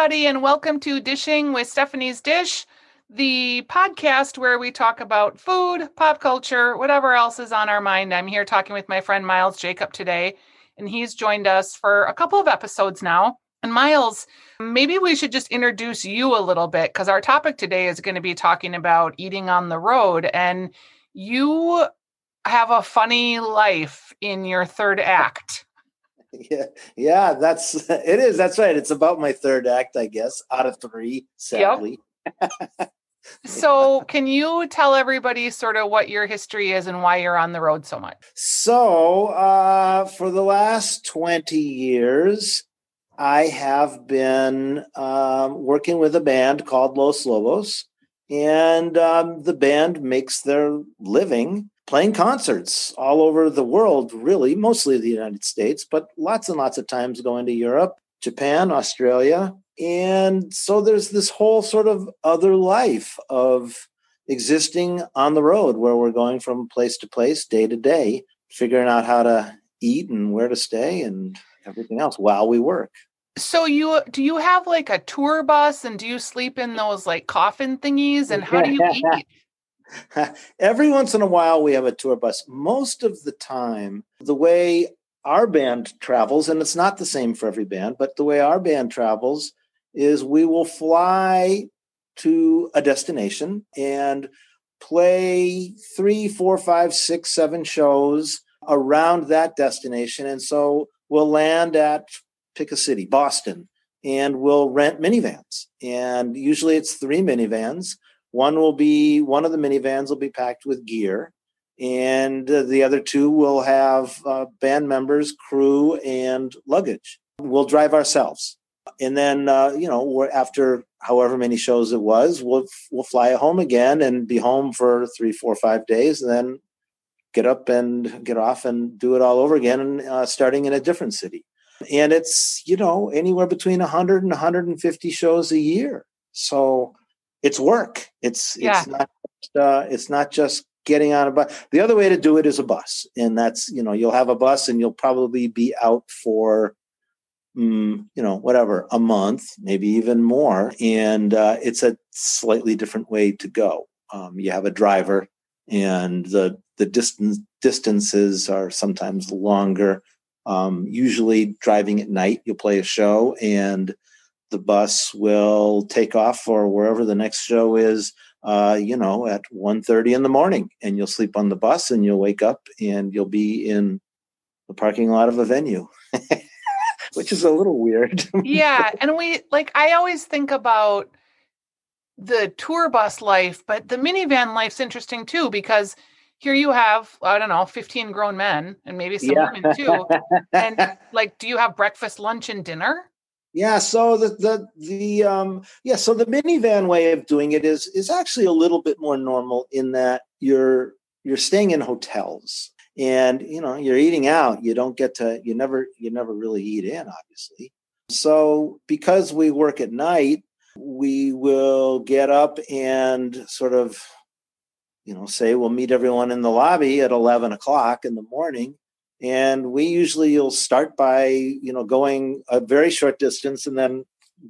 everybody, and welcome to Dishing with Stephanie's Dish, the podcast where we talk about food, pop culture, whatever else is on our mind. I'm here talking with my friend Miles Jacob today, and he's joined us for a couple of episodes now. And Miles, maybe we should just introduce you a little bit because our topic today is going to be talking about eating on the road. And you have a funny life in your third act. Yeah, yeah, that's it is. That's right. It's about my third act, I guess, out of three, sadly. Yep. so, can you tell everybody sort of what your history is and why you're on the road so much? So, uh, for the last 20 years, I have been um, working with a band called Los Lobos, and um, the band makes their living playing concerts all over the world, really, mostly the United States, but lots and lots of times going to Europe, Japan, Australia. And so there's this whole sort of other life of existing on the road where we're going from place to place, day to day, figuring out how to eat and where to stay and everything else while we work. So you do you have like a tour bus and do you sleep in those like coffin thingies and how do you eat? Every once in a while, we have a tour bus. Most of the time, the way our band travels, and it's not the same for every band, but the way our band travels is we will fly to a destination and play three, four, five, six, seven shows around that destination. And so we'll land at, pick a city, Boston, and we'll rent minivans. And usually it's three minivans one will be one of the minivans will be packed with gear, and the other two will have uh, band members, crew, and luggage. We'll drive ourselves, and then uh, you know after however many shows it was, we'll we'll fly home again and be home for three, four, five days, and then get up and get off and do it all over again, uh, starting in a different city. And it's you know anywhere between 100 and 150 shows a year. So it's work. It's yeah. it's not uh, it's not just getting on a bus. The other way to do it is a bus, and that's you know you'll have a bus and you'll probably be out for mm, you know whatever a month, maybe even more, and uh, it's a slightly different way to go. Um, you have a driver, and the the distance distances are sometimes longer. Um, usually driving at night, you'll play a show and the bus will take off for wherever the next show is uh, you know at 1.30 in the morning and you'll sleep on the bus and you'll wake up and you'll be in the parking lot of a venue which is a little weird yeah and we like i always think about the tour bus life but the minivan life's interesting too because here you have i don't know 15 grown men and maybe some yeah. women too and like do you have breakfast lunch and dinner yeah, so the the the um yeah, so the minivan way of doing it is is actually a little bit more normal in that you're you're staying in hotels and you know you're eating out. You don't get to you never you never really eat in, obviously. So because we work at night, we will get up and sort of you know say we'll meet everyone in the lobby at 11 o'clock in the morning and we usually you'll start by you know going a very short distance and then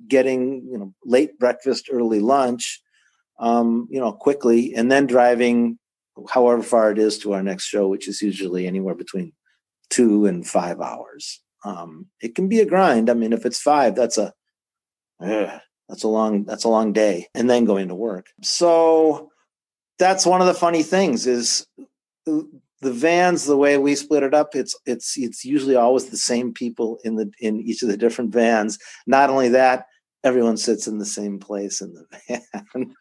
getting you know late breakfast early lunch um, you know quickly and then driving however far it is to our next show which is usually anywhere between two and five hours. Um, it can be a grind. I mean if it's five that's a that's a long that's a long day and then going to work. So that's one of the funny things is the vans the way we split it up it's it's it's usually always the same people in the in each of the different vans. Not only that everyone sits in the same place in the van.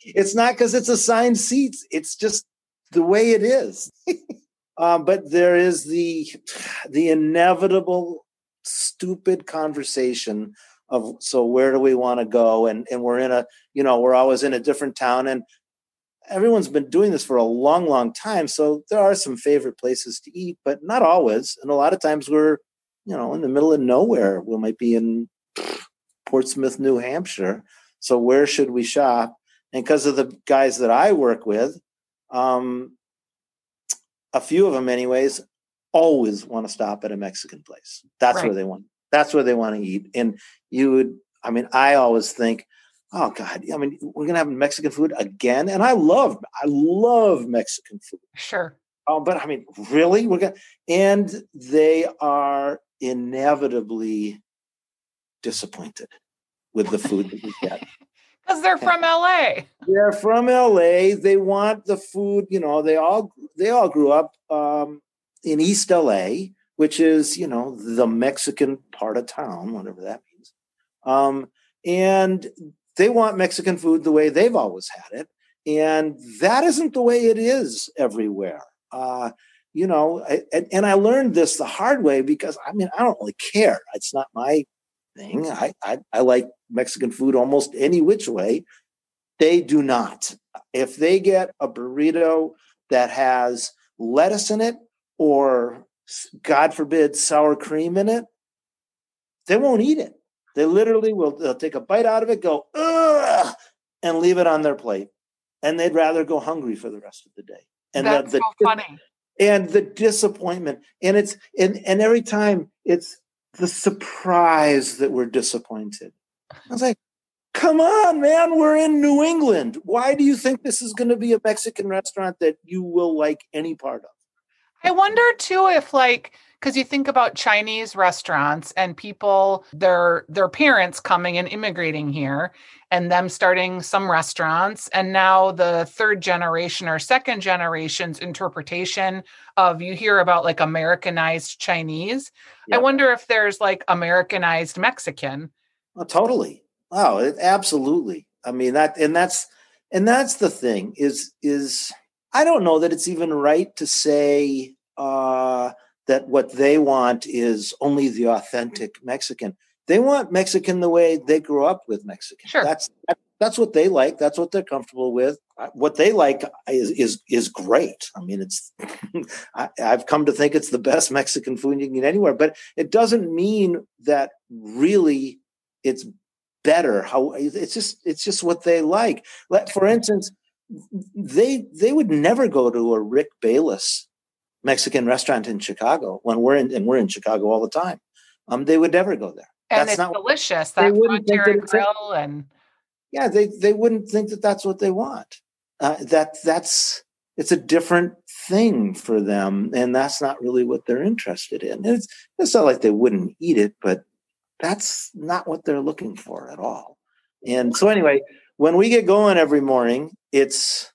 It's not because it's assigned seats it's just the way it is. Um, but there is the the inevitable stupid conversation of so where do we want to go? And and we're in a you know we're always in a different town and everyone's been doing this for a long, long time. So there are some favorite places to eat, but not always. And a lot of times we're, you know, in the middle of nowhere. We might be in Portsmouth, New Hampshire. So where should we shop? And because of the guys that I work with, um, a few of them, anyways, always want to stop at a Mexican place. That's right. where they want. That's where they want to eat. And you would I mean, I always think, oh God, I mean, we're gonna have Mexican food again. And I love, I love Mexican food. Sure. Oh, but I mean, really? We're gonna and they are inevitably disappointed with the food that we get. Because they're from LA. They're from LA. They want the food, you know, they all they all grew up um, in East LA, which is, you know, the Mexican part of town, whatever that means. Um, and they want Mexican food the way they've always had it. And that isn't the way it is everywhere. Uh, you know, I, and, and I learned this the hard way because I mean, I don't really care. It's not my thing. I, I, I like Mexican food almost any which way. They do not. If they get a burrito that has lettuce in it or, God forbid, sour cream in it, they won't eat it. They literally will they'll take a bite out of it, go, ugh, and leave it on their plate. And they'd rather go hungry for the rest of the day. And That's the, the, so funny. And the disappointment. And it's and and every time it's the surprise that we're disappointed. I was like, come on, man, we're in New England. Why do you think this is going to be a Mexican restaurant that you will like any part of? I wonder too if like because you think about Chinese restaurants and people their their parents coming and immigrating here and them starting some restaurants and now the third generation or second generation's interpretation of you hear about like Americanized Chinese. Yep. I wonder if there's like Americanized Mexican. Oh, totally. Oh, it, absolutely. I mean that and that's and that's the thing is is I don't know that it's even right to say uh that what they want is only the authentic Mexican. They want Mexican the way they grew up with Mexican. Sure. That's that, that's what they like. That's what they're comfortable with. What they like is is, is great. I mean, it's I, I've come to think it's the best Mexican food you can get anywhere. But it doesn't mean that really it's better. How it's just it's just what they like. For instance, they they would never go to a Rick Bayless Mexican restaurant in Chicago when we're in and we're in Chicago all the time. Um, they would never go there. And that's it's not, delicious. That Frontera Grill and yeah, they they wouldn't think that that's what they want. Uh, that that's it's a different thing for them, and that's not really what they're interested in. It's it's not like they wouldn't eat it, but that's not what they're looking for at all. And so anyway, when we get going every morning, it's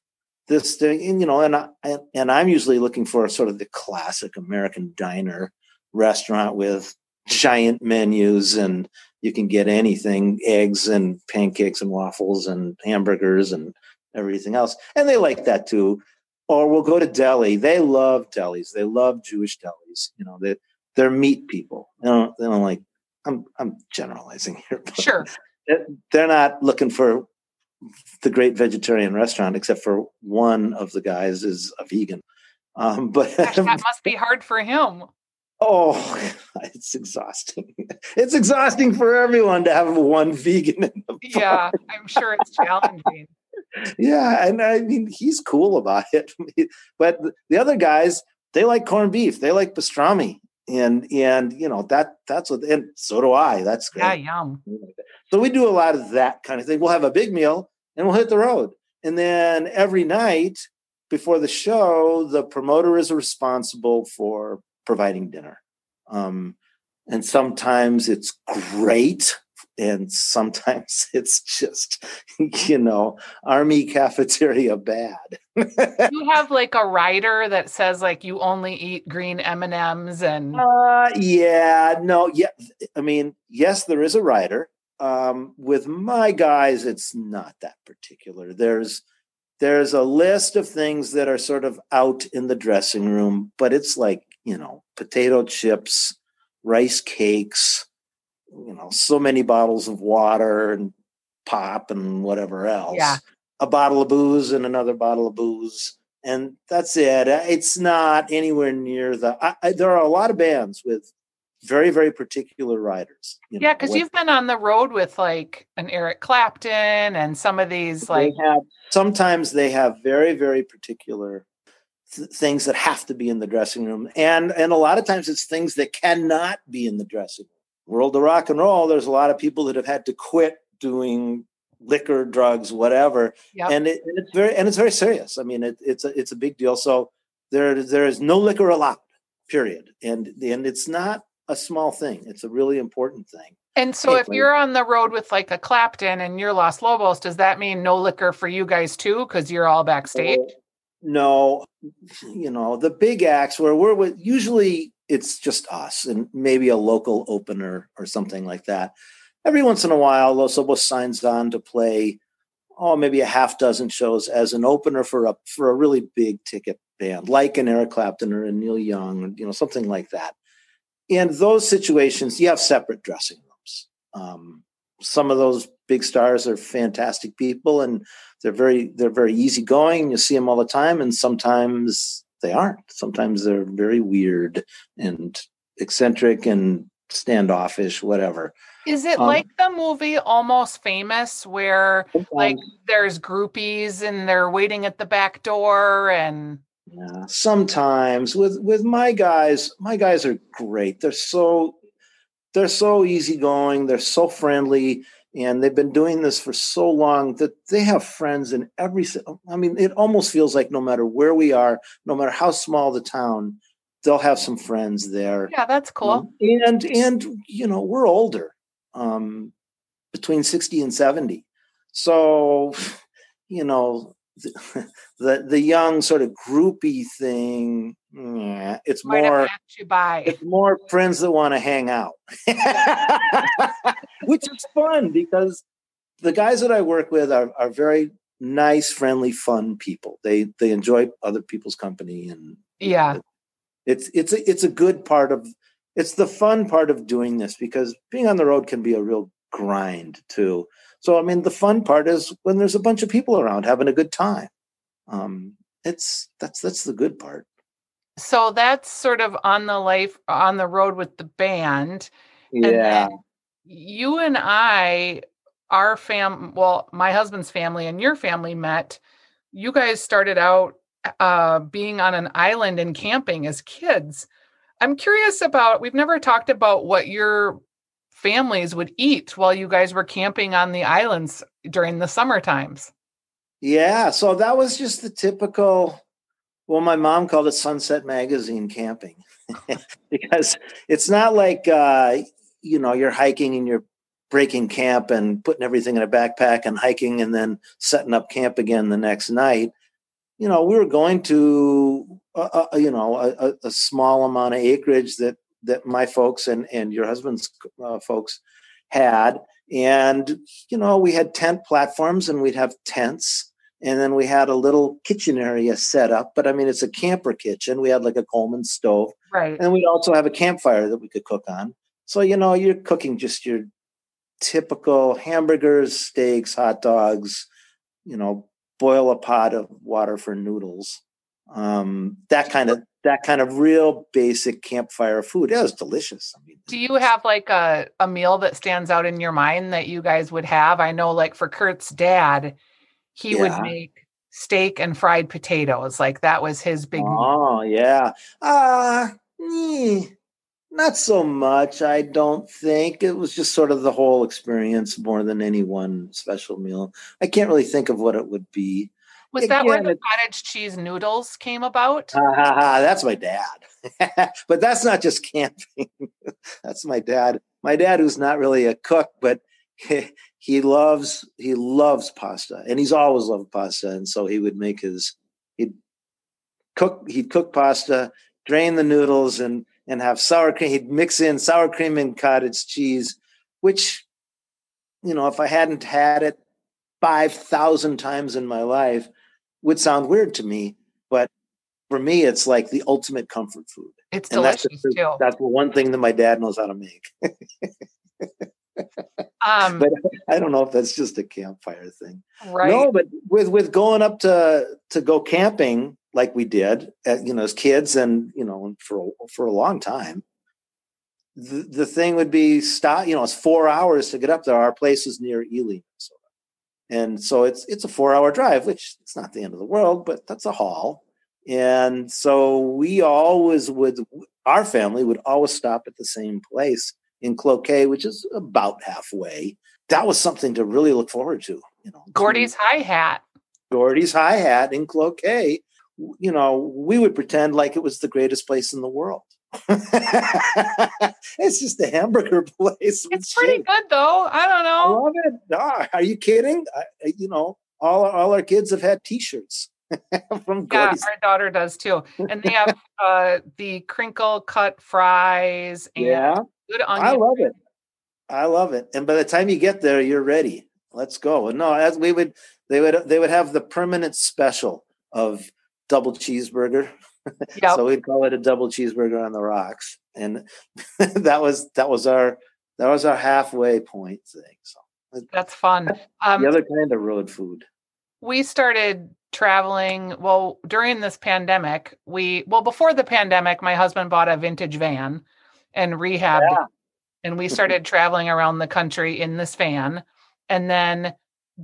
this thing, and, you know, and I, and I'm usually looking for sort of the classic American diner restaurant with giant menus and you can get anything eggs and pancakes and waffles and hamburgers and everything else. And they like that too. Or we'll go to deli. They love delis. They love jewish delis. You know they they're meat people. They don't they don't like i'm i'm generalizing here sure. they're not looking for the great vegetarian restaurant, except for one of the guys is a vegan. Um, but Gosh, that must be hard for him. Oh, it's exhausting. It's exhausting for everyone to have one vegan in the Yeah, I'm sure it's challenging. yeah, and I mean he's cool about it. but the other guys, they like corned beef, they like pastrami. And and you know that that's what and so do I. That's great. Yeah, yum. So we do a lot of that kind of thing. We'll have a big meal and we'll hit the road. And then every night before the show, the promoter is responsible for providing dinner. Um, and sometimes it's great. And sometimes it's just, you know, army cafeteria bad. you have like a rider that says like you only eat green M and M's and. Uh, yeah, no, yeah. I mean, yes, there is a rider, um, with my guys, it's not that particular. There's there's a list of things that are sort of out in the dressing room, but it's like you know potato chips, rice cakes, you know, so many bottles of water and pop and whatever else. Yeah. A bottle of booze and another bottle of booze. And that's it. It's not anywhere near the. I, I, there are a lot of bands with very very particular riders you yeah because you've been on the road with like an eric clapton and some of these like have, sometimes they have very very particular th- things that have to be in the dressing room and and a lot of times it's things that cannot be in the dressing room world of rock and roll, there's a lot of people that have had to quit doing liquor, drugs, whatever, yep. and, it, and, it's very and it's very serious. I mean, it, it's a it's a big deal. So there there is no liquor allowed, period, and and it's not a small thing. It's a really important thing. And so, if you're on the road with like a Clapton and you're Los Lobos, does that mean no liquor for you guys too? Because you're all backstage. Oh, no, you know the big acts where we're with. Usually, it's just us and maybe a local opener or something like that. Every once in a while, Los Lobos signs on to play, oh, maybe a half dozen shows as an opener for a for a really big ticket band, like an Eric Clapton or a Neil Young, you know, something like that. In those situations, you have separate dressing rooms. Um, some of those big stars are fantastic people, and they're very they're very easygoing. You see them all the time, and sometimes they aren't. Sometimes they're very weird and eccentric and standoffish, whatever. Is it um, like the movie Almost Famous, where like there's groupies and they're waiting at the back door and yeah, sometimes with with my guys, my guys are great. They're so they're so easygoing, they're so friendly, and they've been doing this for so long that they have friends in every I mean, it almost feels like no matter where we are, no matter how small the town, they'll have some friends there. Yeah, that's cool. And and you know, we're older. Um between 60 and 70. So, you know, the the young sort of groupie thing yeah, it's Might more it's more friends that want to hang out. Which is fun because the guys that i work with are, are very nice friendly fun people. They they enjoy other people's company and yeah. it's it's a, it's a good part of it's the fun part of doing this because being on the road can be a real grind too so, I mean, the fun part is when there's a bunch of people around having a good time. Um, it's that's that's the good part. So that's sort of on the life on the road with the band. Yeah. And you and I, our fam, well, my husband's family and your family met. You guys started out uh, being on an island and camping as kids. I'm curious about. We've never talked about what your families would eat while you guys were camping on the islands during the summer times. Yeah, so that was just the typical well my mom called it sunset magazine camping because it's not like uh you know you're hiking and you're breaking camp and putting everything in a backpack and hiking and then setting up camp again the next night you know we were going to uh, uh, you know a, a, small amount of acreage that that my folks and and your husband's uh, folks had. And you know we had tent platforms and we'd have tents. And then we had a little kitchen area set up but i mean it's a camper kitchen. We had like a coleman stove. Right. And we'd also have a campfire that we could cook on. So you know you're cooking just your typical hamburgers steaks hot dogs you know boil a pot of water for noodles um, that kind of that kind of real basic campfire food. It was delicious. I mean, do you have like a, a meal that stands out in your mind that you guys would have? I know like for Kurt's dad, he yeah. would make steak and fried potatoes. Like that was his big Oh, meal. yeah. Uh not so much, I don't think. It was just sort of the whole experience more than any one special meal. I can't really think of what it would be. Was that where the cottage cheese noodles came about? Uh, that's my dad. but that's not just camping. that's my dad. My dad, who's not really a cook, but he, he loves he loves pasta, and he's always loved pasta. And so he would make his he'd cook he'd cook pasta, drain the noodles, and and have sour cream. He'd mix in sour cream and cottage cheese, which you know, if I hadn't had it five thousand times in my life, would sound weird to me, but for me, it's like the ultimate comfort food. It's and delicious that's the, too. That's the one thing that my dad knows how to make. um, but I don't know if that's just a campfire thing. Right. No, but with with going up to to go camping like we did, at, you know, as kids, and you know, for for a long time. The, the thing would be stop. You know, it's four hours to get up there. Our place is near Ely, and so it's it's a four hour drive which it's not the end of the world but that's a haul and so we always would our family would always stop at the same place in Cloquet, which is about halfway. That was something to really look forward to. You know, Gordy's Hi Hat. Gordy's Hi Hat in Cloquet. You know, we would pretend like it was the greatest place in the world. it's just a hamburger place. It's pretty shit. good though. I don't know. I love it. Oh, are you kidding? I, you know, all all our kids have had T-shirts from Gordy's. Yeah, our daughter does too, and they have uh, the crinkle cut fries. And yeah, good. I love it. I love it. And by the time you get there, you're ready. Let's go. And no, as we would, they would they would have the permanent special of double cheeseburger. Yep. so we'd call it a double cheeseburger on the rocks, and that was that was our that was our halfway point thing. So that's fun. Um, the other kind of road food. We started traveling. Well, during this pandemic, we well before the pandemic, my husband bought a vintage van and rehabbed yeah. and we mm-hmm. started traveling around the country in this van. And then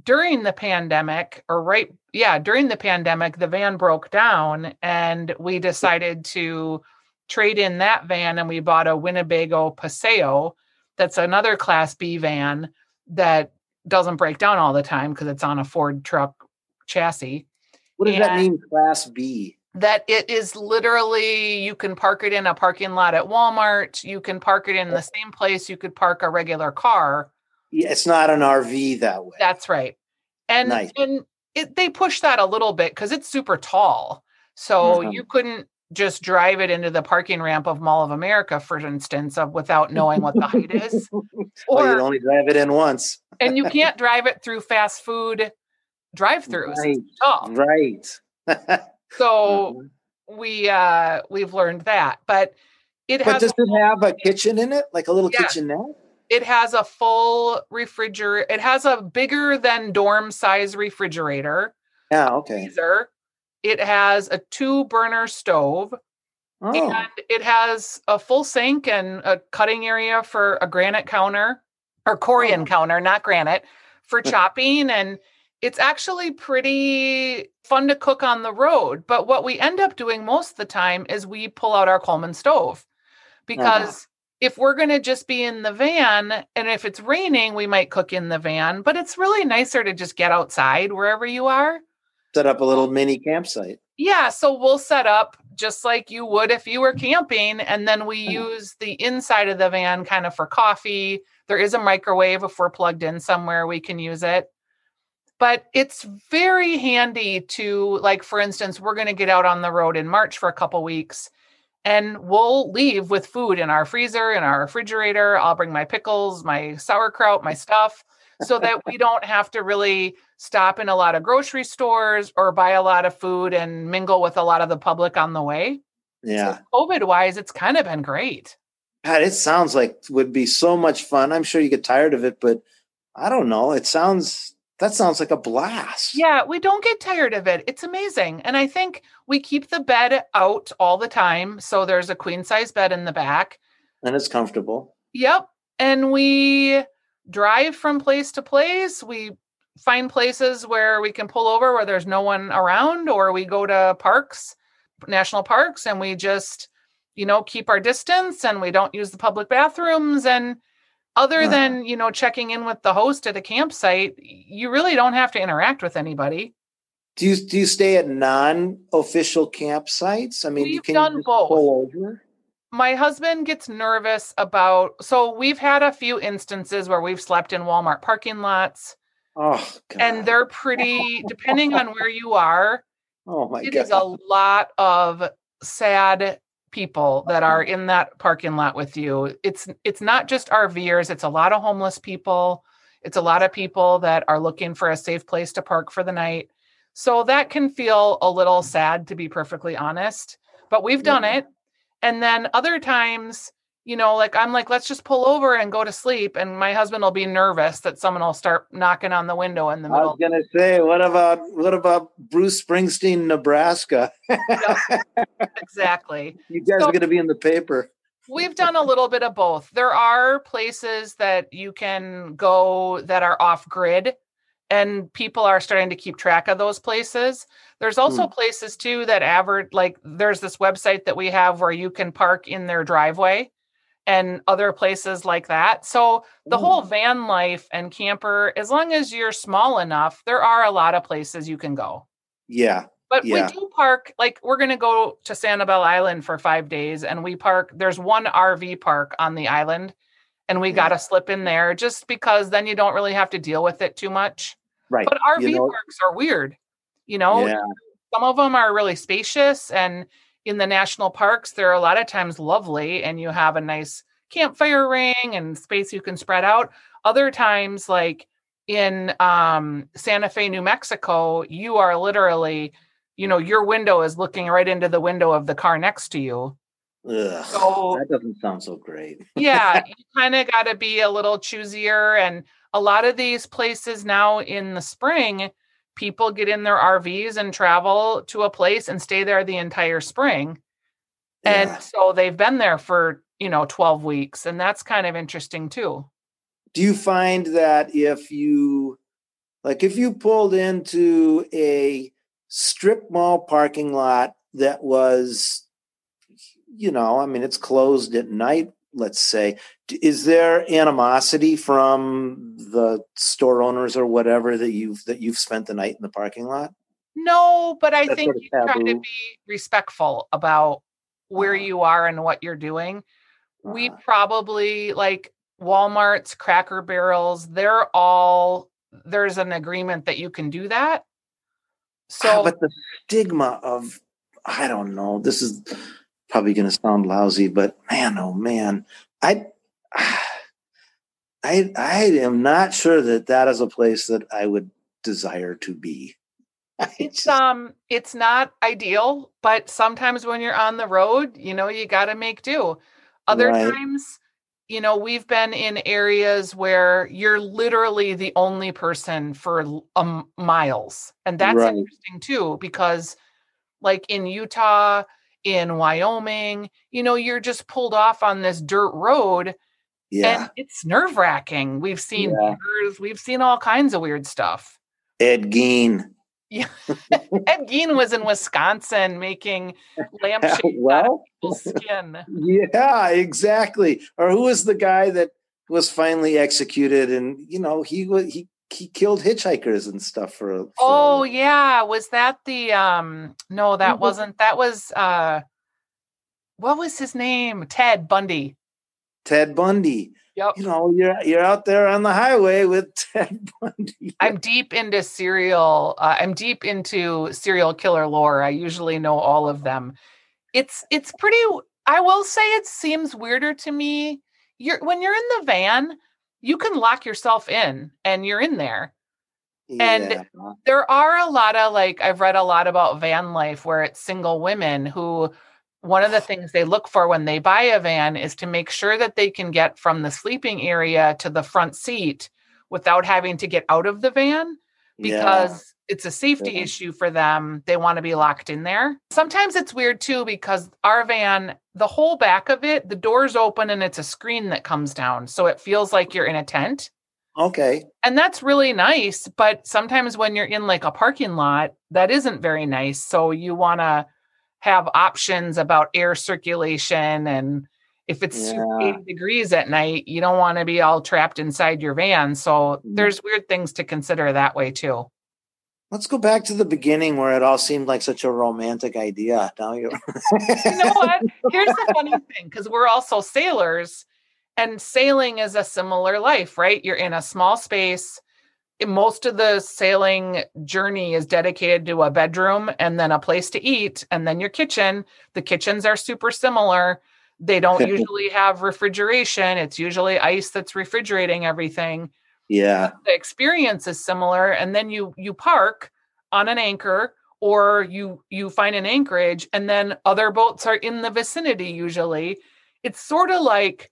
during the pandemic, or right, yeah, during the pandemic, the van broke down, and we mm-hmm. decided to trade in that van, and we bought a Winnebago Paseo. That's another Class B van that doesn't break down all the time because it's on a Ford truck chassis. What does and that mean, Class B? That it is literally you can park it in a parking lot at Walmart. You can park it in the same place you could park a regular car. Yeah, it's not an RV that way. That's right. And nice. and it, they push that a little bit because it's super tall. So mm-hmm. you couldn't just drive it into the parking ramp of Mall of America, for instance, of without knowing what the height is. or well, you only drive it in once. and you can't drive it through fast food drive-throughs. Right. Right. so mm-hmm. we uh we've learned that. But it but has does it have a kitchen in it? Like a little yeah. kitchenette? It has a full refrigerator. It has a bigger than dorm size refrigerator. Yeah, okay. Freezer it has a two burner stove. Oh. And it has a full sink and a cutting area for a granite counter or corian oh. counter, not granite, for chopping. And it's actually pretty fun to cook on the road. But what we end up doing most of the time is we pull out our Coleman stove because uh-huh. if we're going to just be in the van and if it's raining, we might cook in the van. But it's really nicer to just get outside wherever you are set up a little mini campsite. Yeah, so we'll set up just like you would if you were camping, and then we use the inside of the van kind of for coffee. There is a microwave if we're plugged in somewhere, we can use it. But it's very handy to, like, for instance, we're going to get out on the road in March for a couple weeks and we'll leave with food in our freezer, in our refrigerator. I'll bring my pickles, my sauerkraut, my stuff so that we don't have to really stop in a lot of grocery stores or buy a lot of food and mingle with a lot of the public on the way. Yeah. So COVID wise, it's kind of been great. God, it sounds like would be so much fun. I'm sure you get tired of it, but I don't know. It sounds that sounds like a blast. Yeah, we don't get tired of it. It's amazing. And I think we keep the bed out all the time. So there's a queen size bed in the back. And it's comfortable. Yep. And we drive from place to place. We find places where we can pull over where there's no one around, or we go to parks, national parks, and we just, you know, keep our distance and we don't use the public bathrooms. And other than, you know, checking in with the host at a campsite, you really don't have to interact with anybody. Do you do you stay at non-official campsites? I mean, we've done both my husband gets nervous about so we've had a few instances where we've slept in Walmart parking lots. Oh, and they're pretty depending on where you are. Oh my it God. is a lot of sad people that are in that parking lot with you. It's it's not just RVers, it's a lot of homeless people. It's a lot of people that are looking for a safe place to park for the night. So that can feel a little sad to be perfectly honest, but we've done it and then other times, you know, like I'm like, let's just pull over and go to sleep. And my husband will be nervous that someone will start knocking on the window in the middle. I was gonna say, what about what about Bruce Springsteen, Nebraska? exactly. You guys so, are gonna be in the paper. We've done a little bit of both. There are places that you can go that are off grid and people are starting to keep track of those places. There's also mm. places too that average like there's this website that we have where you can park in their driveway and other places like that. So the whole Mm. van life and camper, as long as you're small enough, there are a lot of places you can go. Yeah. But Yeah. we do park, like we're going to go to Sanibel Island for five days and we park, there's one RV park on the island and we Yeah. got to slip in there just because then you don't really have to deal with it too much. Right. But RV You know- parks are weird. You know, yeah. some of them are really spacious and in the national parks they're a lot of times lovely and you have a nice campfire ring and space you can spread out other times like in um, santa fe new mexico you are literally you know your window is looking right into the window of the car next to you Ugh, So- that doesn't sound so great. yeah you kind of got to be a little choosier and a lot of these places now in the spring people get in their rvs and travel to a place and stay there the entire spring and Yeah. so they've been there for you know 12 weeks and that's kind of interesting too do you find that if you like if you pulled into a strip mall parking lot that was you know i mean it's closed at night let's say. Is there animosity from the store owners or whatever that you've that you've spent the night in the parking lot? No but i That's think sort of you try to be respectful about where Uh-huh. you are and what you're doing. We Uh-huh. probably like walmart's cracker barrels they're all there's an agreement that you can do that. Ah, so but the stigma of i don't know this is probably going to sound lousy but man oh man i i i am not sure that that is a place that i would desire to be I it's just- um it's not ideal but sometimes when you're on the road you know you got to make do other Right. times you know we've been in areas where you're literally the only person for um, miles and that's Right. interesting too because like in utah in wyoming you know you're just pulled off on this dirt road yeah. and it's nerve-wracking. We've seen Yeah. bears we've seen all kinds of weird stuff. Ed gein. Ed Gein was in Wisconsin making of well skin. yeah exactly. Or who was the guy that was finally executed? And you know he was he he killed hitchhikers and stuff for, for Oh yeah, was that the um no, that wasn't that was uh what was his name? Ted Bundy. ted bundy Yep. you know you're you're out there on the highway with ted bundy I'm deep into serial uh, I'm deep into serial killer lore. I usually know all of them. It's it's pretty I will say it seems weirder to me. You're when you're in the van, you can lock yourself in and you're in there. And- there are a lot of like I've read a lot about van life where it's single women who one of the things they look for when they buy a van is to make sure that they can get from the sleeping area to the front seat without having to get out of the van Yeah. because it's a safety Yeah. issue for them. They want to be locked in there. Sometimes it's weird too because our van, the whole back of it, the doors open and it's a screen that comes down. So it feels like you're in a tent okay and that's really nice but sometimes when you're in like a parking lot that isn't very nice so you want to have options about air circulation and if it's Yeah. 80 degrees at night you don't want to be all trapped inside your van so Mm. there's weird things to consider that way too. Let's go back to the beginning where it all seemed like such a romantic idea now you're you know what? Here's the funny thing because we're also sailors and sailing is a similar life right? You're in a small space most of the sailing journey is dedicated to a bedroom and then a place to eat and then your kitchen. The kitchens are super similar they don't usually have refrigeration it's usually ice that's refrigerating everything. Yeah. The experience is similar and then you you park on an anchor or you you find an anchorage and then other boats are in the vicinity usually. It's sort of like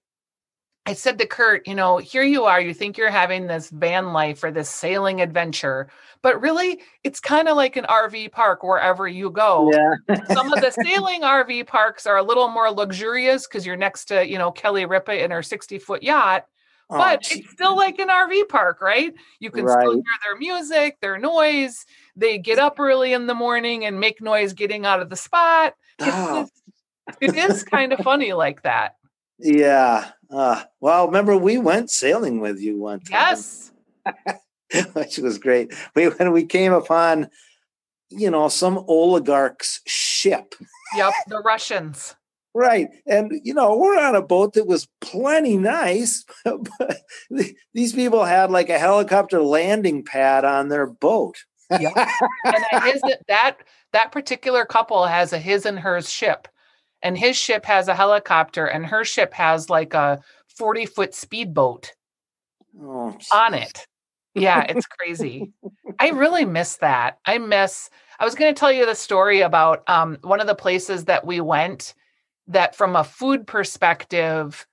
i said to kurt you know here you are you think you're having this van life or this sailing adventure but really it's kind of like an rv park wherever you go yeah some of the sailing rv parks are a little more luxurious because you're next to you know kelly ripa in her 60 foot yacht Oh, but it's still like an RV park, right? You can still hear their music, their noise. They get up early in the morning and make noise getting out of the spot. It's Oh, just- it is kind of funny like that. Yeah. Uh, well, remember we went sailing with you one time. Yes. which was great. We when we came upon, you know, some oligarch's ship. Yep, the Russians. Right. And, you know, we're on a boat that was plenty nice, but these people had like a helicopter landing pad on their boat. Yeah. and his, that, that particular couple has a his and hers ship. And his ship has a helicopter, and her ship has like a 40 foot speedboat oh, on it. Yeah, it's crazy. I really miss that. I miss, I was going to tell you the story about um, one of the places that we went that from a food perspective,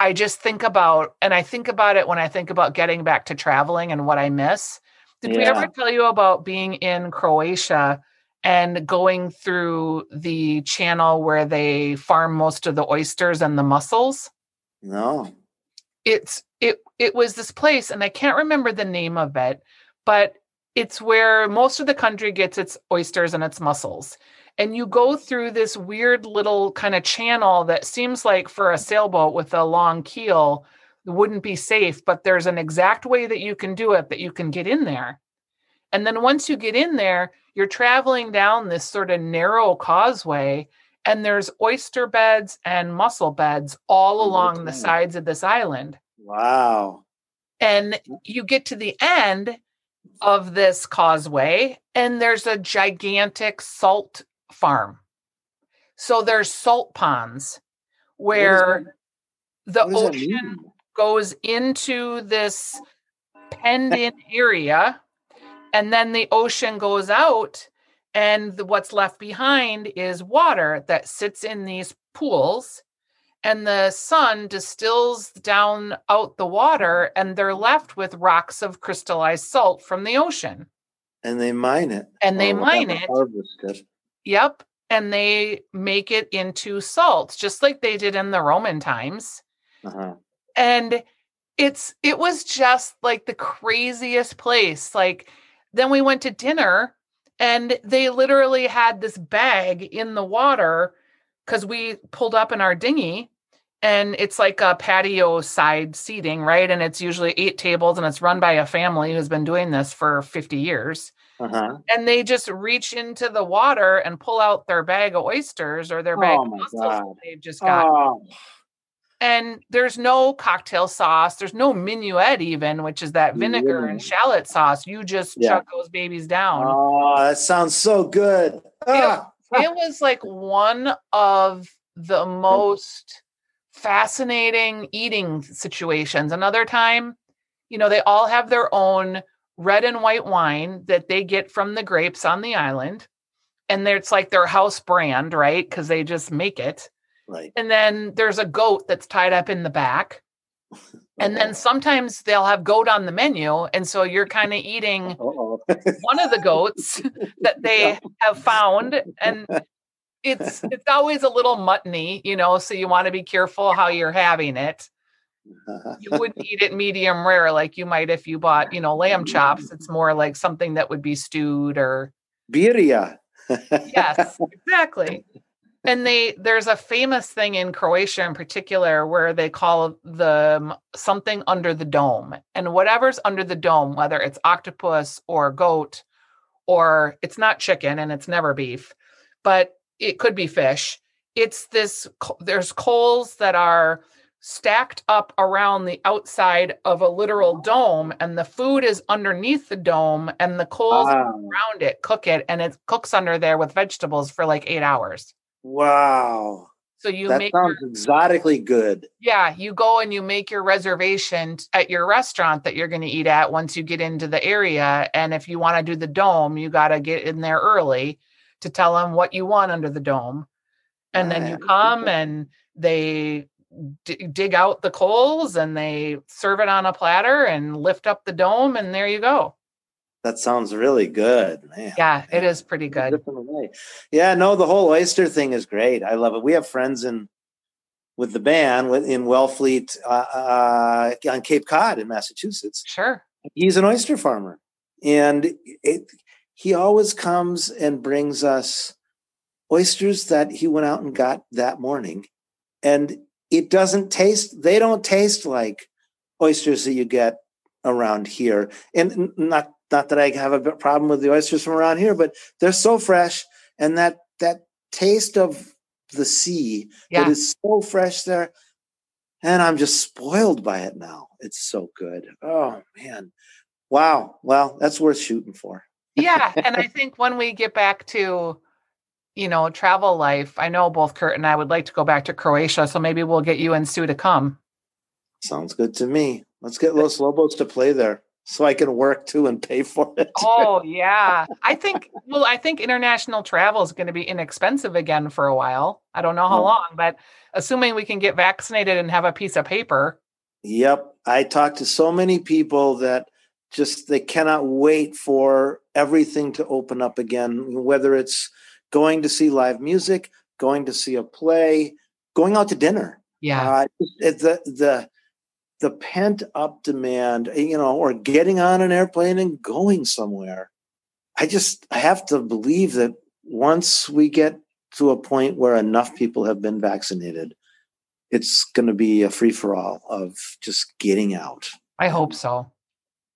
I just think about, and I think about it when I think about getting back to traveling and what I miss. Did yeah. we ever tell you about being in Croatia and going through the channel where they farm most of the oysters and the mussels? No. It's it it was this place and I can't remember the name of it, but it's where most of the country gets its oysters and its mussels and you go through this weird little kind of channel that seems like for a sailboat with a long keel wouldn't be safe but there's an exact way that you can do it that you can get in there and then once you get in there you're traveling down this sort of narrow causeway and there's oyster beds and mussel beds all oh, along the sides of this island. Wow. And you get to the end of this causeway and there's a gigantic salt farm. So there's salt ponds where the ocean goes into this penned in area and then the ocean goes out and the, what's left behind is water that sits in these pools and the sun distills down out the water and they're left with rocks of crystallized salt from the ocean and they mine it and they mine it, it Yep. And they make it into salt, just like they did in the Roman times. Uh-huh. And it's it was just like the craziest place. Like then we went to dinner and they literally had this bag in the water because we pulled up in our dinghy and it's like a patio side seating, right? And it's usually eight tables and it's run by a family who's been doing this for 50 years. Uh-huh. And they just reach into the water and pull out their bag of oysters or their bag oh of mussels they've just got. Oh. And there's no cocktail sauce. There's no mignonette even, which is that vinegar and shallot sauce. You just yeah. chuck those babies down. Oh, that sounds so good. Ah. It, it was like one of the most fascinating eating situations. Another time, you know, they all have their own red and white wine that they get from the grapes on the island. And it's like their house brand, right? Because they just make it. Right. And then there's a goat that's tied up in the back. And then sometimes they'll have goat on the menu. And so you're kind of eating one of the goats that they have found. And it's it's always a little muttony, you know, so you want to be careful how you're having it you wouldn't eat it medium rare like you might if you bought, you know, lamb chops. It's more like something that would be stewed or birria. yes, exactly. And they there's a famous thing in Croatia in particular where they call the something under the dome. And whatever's under the dome, whether it's octopus or goat or it's not chicken and it's never beef, but it could be fish. It's this there's coals that are stacked up around the outside of a literal dome and the food is underneath the dome and the coals wow. around it cook it and it cooks under there with vegetables for like eight hours wow. So you that make sounds your, exotically good. Yeah you go and you make your reservation at your restaurant that you're going to eat at once you get into the area and if you want to do the dome you got to get in there early to tell them what you want under the dome and then ah, you come and they d- dig out the coals and they serve it on a platter and lift up the dome and there you go that sounds really good man. yeah it is pretty good. yeah no the whole oyster thing is great. I love it. We have friends in with the band in wellfleet uh, uh, on cape cod in massachusetts. Sure. He's an oyster farmer and it, he always comes and brings us oysters that he went out and got that morning and it doesn't taste, they don't taste like oysters that you get around here. And not not that I have a problem with the oysters from around here, but they're so fresh and that that taste of the sea yeah. that is so fresh there. And I'm just spoiled by it now. It's so good. Oh man. Wow. Well, that's worth shooting for. yeah. And I think when we get back to you know, travel life. I know both Kurt and I would like to go back to Croatia, so maybe we'll get you and Sue to come. Sounds good to me. Let's get Los Lobos to play there so I can work too and pay for it. oh yeah. I think well, I think international travel is going to be inexpensive again for a while. I don't know how long, but assuming we can get vaccinated and have a piece of paper. Yep. I talked to so many people that just they cannot wait for everything to open up again, whether it's going to see live music, going to see a play, going out to dinner. Yeah. Uh, the the the pent up demand, you know, or getting on an airplane and going somewhere. I just I have to believe that once we get to a point where enough people have been vaccinated, it's going to be a free for all of just getting out. I hope so.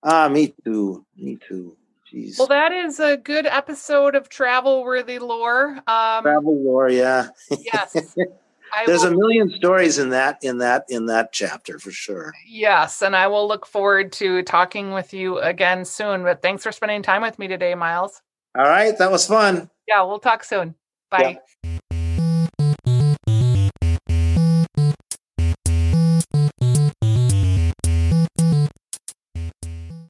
Ah, me too. Me too. Jeez. Well, that is a good episode of travel worthy lore. Um, travel lore, yeah. yes. There's will, a million stories in that in that in that chapter for sure. Yes, and I will look forward to talking with you again soon. But thanks for spending time with me today, Miles. All right, that was fun. Yeah, we'll talk soon. Bye. Yeah.